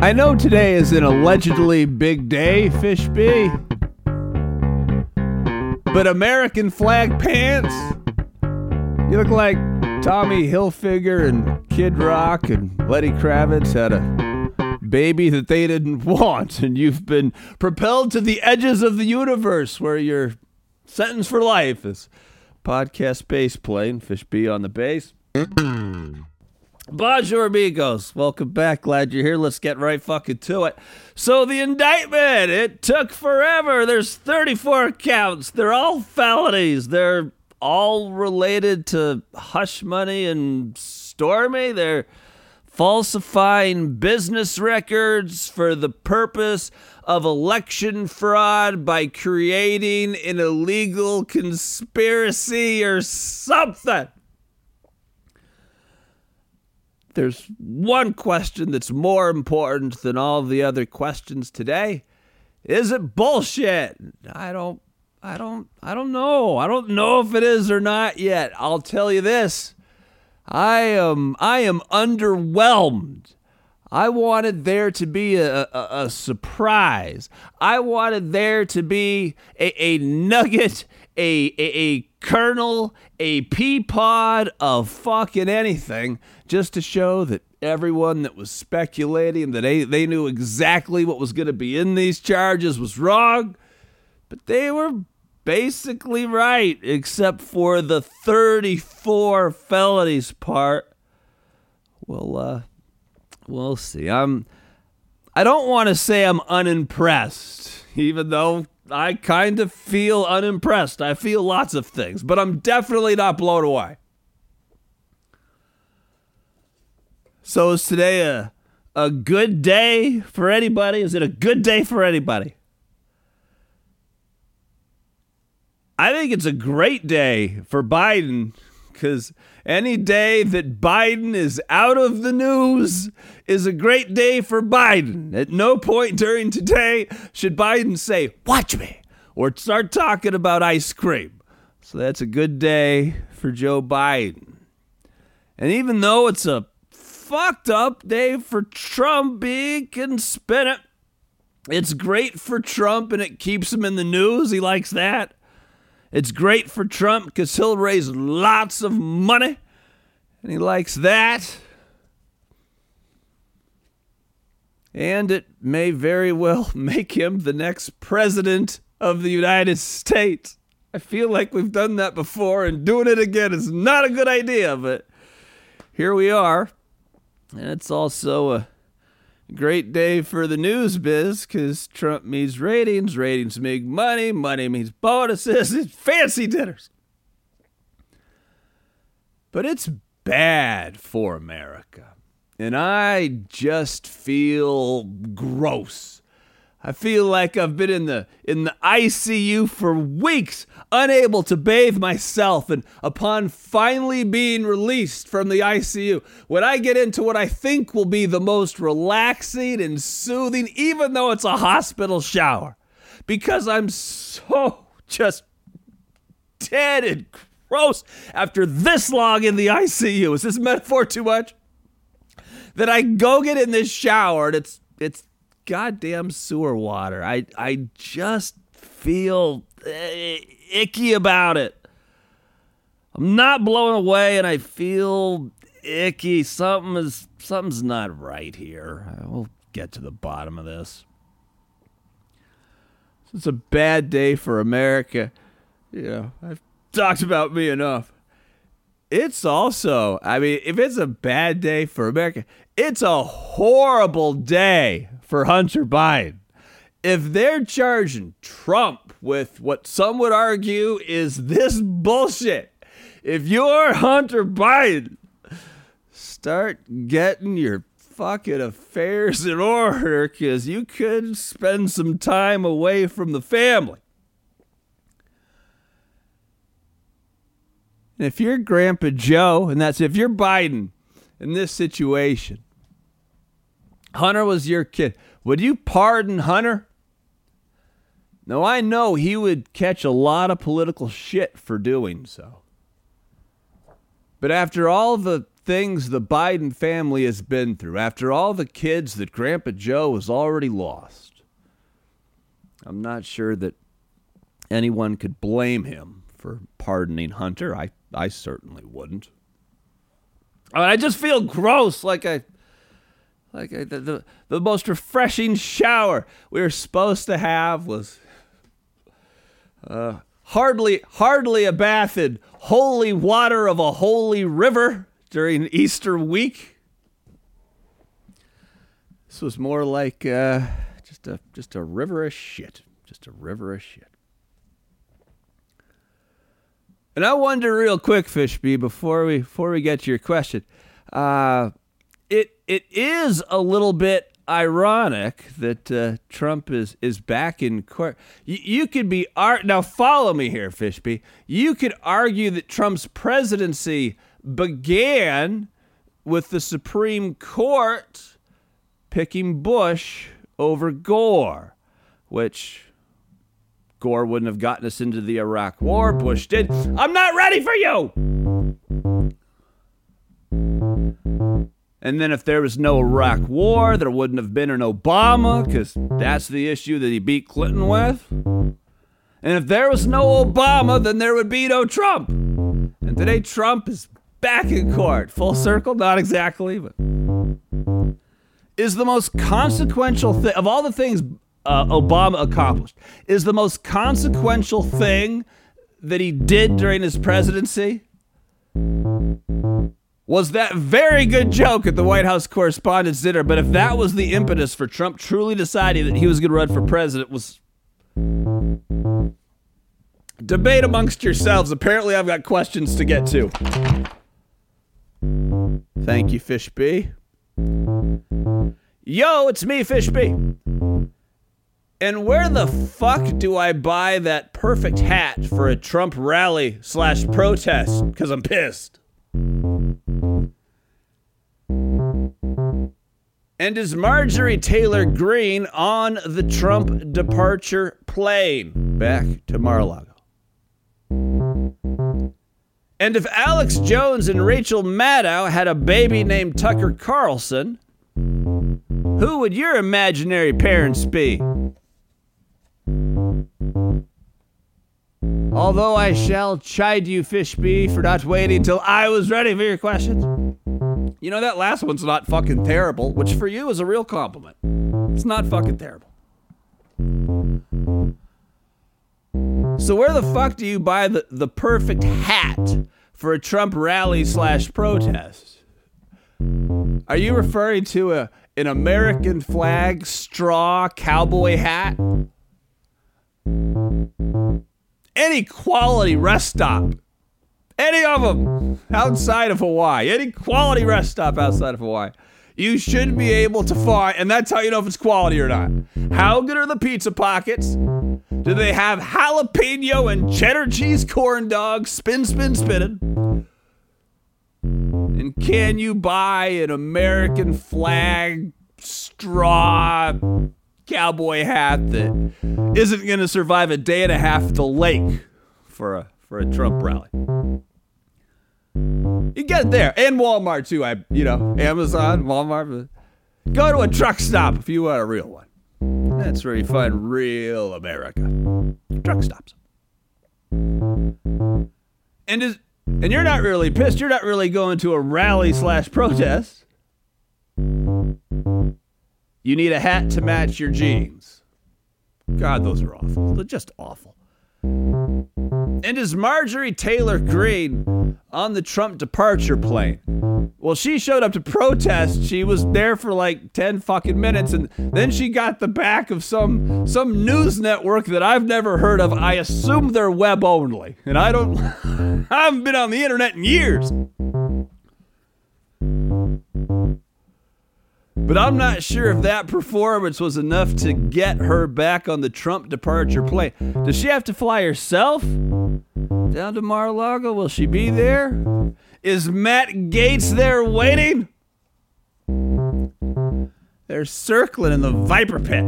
I know today is an allegedly big day, Fish B. But American flag pants? You look like Tommy Hilfiger and Kid Rock and Lenny Kravitz had a baby that they didn't want, and you've been propelled to the edges of the universe where your sentence for life is podcast bass playing, Fish B on the bass. Bonjour, amigos. Welcome back. Glad you're here. Let's get right fucking to it. So, the indictment, it took forever. There's 34 counts. They're all felonies. They're all related to hush money and Stormy. They're falsifying business records for the purpose of election fraud by creating an illegal conspiracy or something there's one question that's more important than all the other questions today. Is it bullshit? I don't I don't I don't know. I don't know if it is or not yet. I'll tell you this. I am I am underwhelmed. I wanted there to be a, a, a surprise. I wanted there to be a, a nugget, a, a, a kernel, a pea pod of fucking anything just to show that everyone that was speculating that they, they knew exactly what was going to be in these charges was wrong. But they were basically right, except for the 34 felonies part. Well, uh, we'll see. I'm. I don't want to say I'm unimpressed, even though I kind of feel unimpressed. I feel lots of things, but I'm definitely not blown away. So is today a a good day for anybody? Is it a good day for anybody? I think it's a great day for Biden because any day that Biden is out of the news is a great day for Biden. At no point during today should Biden say, Watch me, or start talking about ice cream. So that's a good day for Joe Biden. And even though it's a fucked up day for Trump. He can spin it. It's great for Trump and it keeps him in the news. He likes that. It's great for Trump because he'll raise lots of money and he likes that. And it may very well make him the next president of the United States. I feel like we've done that before, and doing it again is not a good idea, but here we are. And it's also a great day for the news biz because Trump means ratings, ratings make money, money means bonuses, and fancy dinners. But it's bad for America. And I just feel gross I feel like I've been in the in the ICU for weeks, unable to bathe myself and upon finally being released from the ICU, when I get into what I think will be the most relaxing and soothing even though it's a hospital shower because I'm so just dead and gross after this long in the ICU. Is this metaphor too much? That I go get in this shower and it's it's goddamn sewer water. I I just feel uh, icky about it. I'm not blown away, and I feel icky. Something is something's not right here. We'll get to the bottom of this. It's a bad day for America. You know, I've talked about me enough. It's also, I mean, if it's a bad day for America, it's a horrible day for Hunter Biden. If they're charging Trump with what some would argue is this bullshit, if you're Hunter Biden, start getting your fucking affairs in order because you could spend some time away from the family. And if you're Grandpa Joe, and that's if you're Biden in this situation, Hunter was your kid. Would you pardon Hunter? Now, I know he would catch a lot of political shit for doing so. But after all the things the Biden family has been through, after all the kids that Grandpa Joe has already lost, I'm not sure that anyone could blame him for pardoning Hunter. I, I certainly wouldn't. I, mean, I just feel gross, like I, like I, the, the the most refreshing shower we were supposed to have was uh, hardly hardly a bath in holy water of a holy river during Easter week. This was more like uh, just a just a river of shit, just a river of shit. And I wonder, real quick, Fishby, before we before we get to your question, uh, it it is a little bit ironic that uh, Trump is is back in court. You, you could be art now. Follow me here, Fishby. You could argue that Trump's presidency began with the Supreme Court picking Bush over Gore, which Gore wouldn't have gotten us into the Iraq War. Bush did. I'm not ready for you. And then if there was no Iraq War, there wouldn't have been an Obama, because that's the issue that he beat Clinton with. And if there was no Obama, then there would be no Trump. And today Trump is back in court. Full circle, not exactly, but is the most consequential thing of all the things uh, Obama accomplished. Is the most consequential thing that he did during his presidency was that very good joke at the White House Correspondents' Dinner. But if that was the impetus for Trump truly deciding that he was going to run for president, was debate amongst yourselves. Apparently, I've got questions to get to. Thank you, Fish B. Yo, it's me, Fish B. And where the fuck do I buy that perfect hat for a Trump rally slash protest? Because I'm pissed. And is Marjorie Taylor Greene on the Trump departure plane back to Mar a Lago? And if Alex Jones and Rachel Maddow had a baby named Tucker Carlson, who would your imaginary parents be? Although I shall chide you, Fishby, for not waiting till I was ready for your questions. You know, that last one's not fucking terrible, which for you is a real compliment. It's not fucking terrible. So, where the fuck do you buy the, the perfect hat for a Trump rally slash protest? Are you referring to a, an American flag straw cowboy hat? Any quality rest stop any of them outside of Hawaii, any quality rest stop outside of Hawaii, you should be able to find, and that's how you know if it's quality or not. How good are the pizza pockets? Do they have jalapeno and cheddar cheese corn dogs, spin, spin, spinning? And can you buy an American flag straw cowboy hat that isn't going to survive a day and a half at the lake for a for a Trump rally? You get it there. And Walmart too. I you know, Amazon, Walmart. Go to a truck stop if you want a real one. That's where you find real America. Truck stops. And is and you're not really pissed. You're not really going to a rally slash protest. You need a hat to match your jeans. God, those are awful. They're just awful. And is Marjorie Taylor Greene on the Trump departure plane? Well, she showed up to protest. She was there for like 10 fucking minutes and then she got the back of some some news network that I've never heard of. I assume they're web only. And I don't I haven't been on the internet in years. But I'm not sure if that performance was enough to get her back on the Trump departure plane. Does she have to fly herself down to Mar a Lago? Will she be there? Is Matt Gaetz there waiting? They're circling in the viper pit.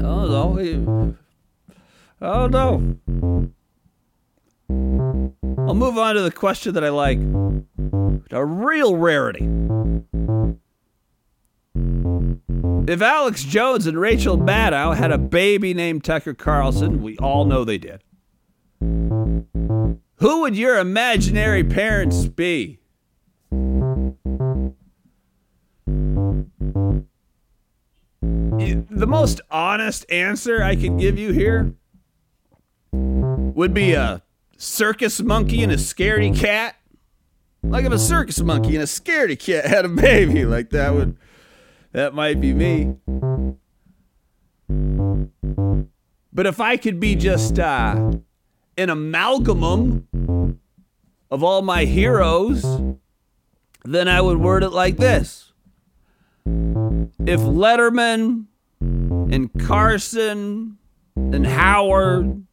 Oh no. Oh no. I'll move on to the question that I like. A real rarity. If Alex Jones and Rachel Maddow had a baby named Tucker Carlson, we all know they did. Who would your imaginary parents be? The most honest answer I could give you here would be a circus monkey and a scaredy cat. Like if a circus monkey and a scaredy cat had a baby, like that would that might be me. But if I could be just uh, an amalgamum of all my heroes, then I would word it like this. If Letterman and Carson and Howard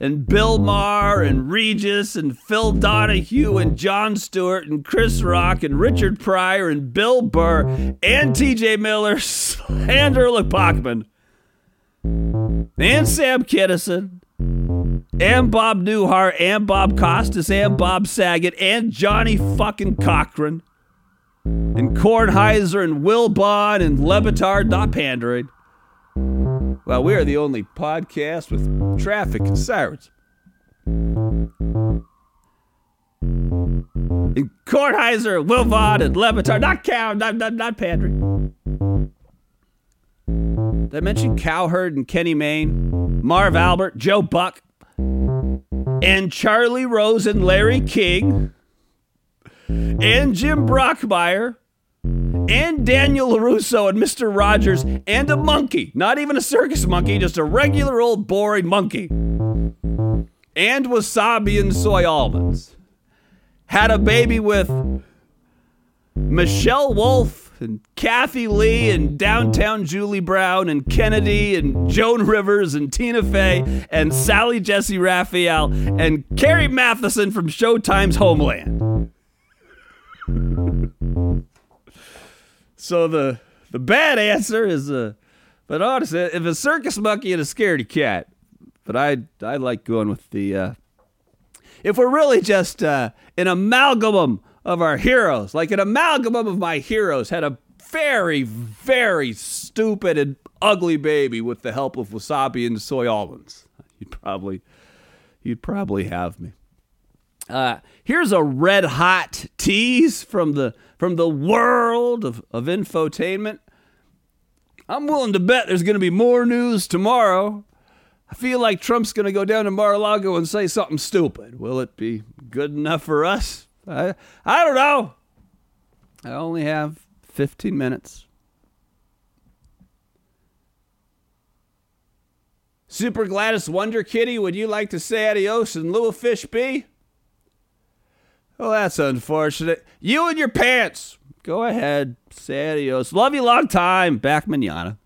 and Bill Maher and Regis and Phil Donahue and Jon Stewart and Chris Rock and Richard Pryor and Bill Burr and TJ Miller and Erlich Bachman and Sam Kinison and Bob Newhart and Bob Costas and Bob Saget and Johnnie fucking Cochran and Kornheiser and Wilbon and Le Batard, not pandering. Well, we are the mm-hmm. only podcast with traffic and sirens. And Kornheiser, and Le Batard, not cow, not, not, not pandering. Did I mention Cowherd and Kenny Mayne, Marv Albert, Joe Buck, and Charlie Rose and Larry King, and Jim Brockmire, and Daniel LaRusso and Mr. Rogers, and a monkey. Not even a circus monkey, just a regular old boring monkey. And wasabi and soy almonds. Had a baby with Michelle Wolf and Kathie Lee and downtown Julie Brown and Kennedy and Joan Rivers and Tina Fey and Sally Jessy Raphael and Carrie Mathison from Showtime's Homeland. so the the bad answer is uh but honestly if a circus monkey and a scaredy cat but I I like going with the uh if we're really just uh, an amalgamum of our heroes, like an amalgamum of my heroes had a very, very stupid and ugly baby with the help of wasabi and soy almonds, you'd probably, you'd probably have me. Uh, here's a red hot tease from the from the world of, of infotainment. I'm willing to bet there's going to be more news tomorrow. I feel like Trump's going to go down to Mar-a-Lago and say something stupid. Will it be good enough for us? I, I don't know. I only have 15 minutes. Super Gladys Wonder Kitty, would you like to say adios in lieu of fish B? Well, that's unfortunate. You and your pants. Go ahead. Say adios. Love you long time. Back manana.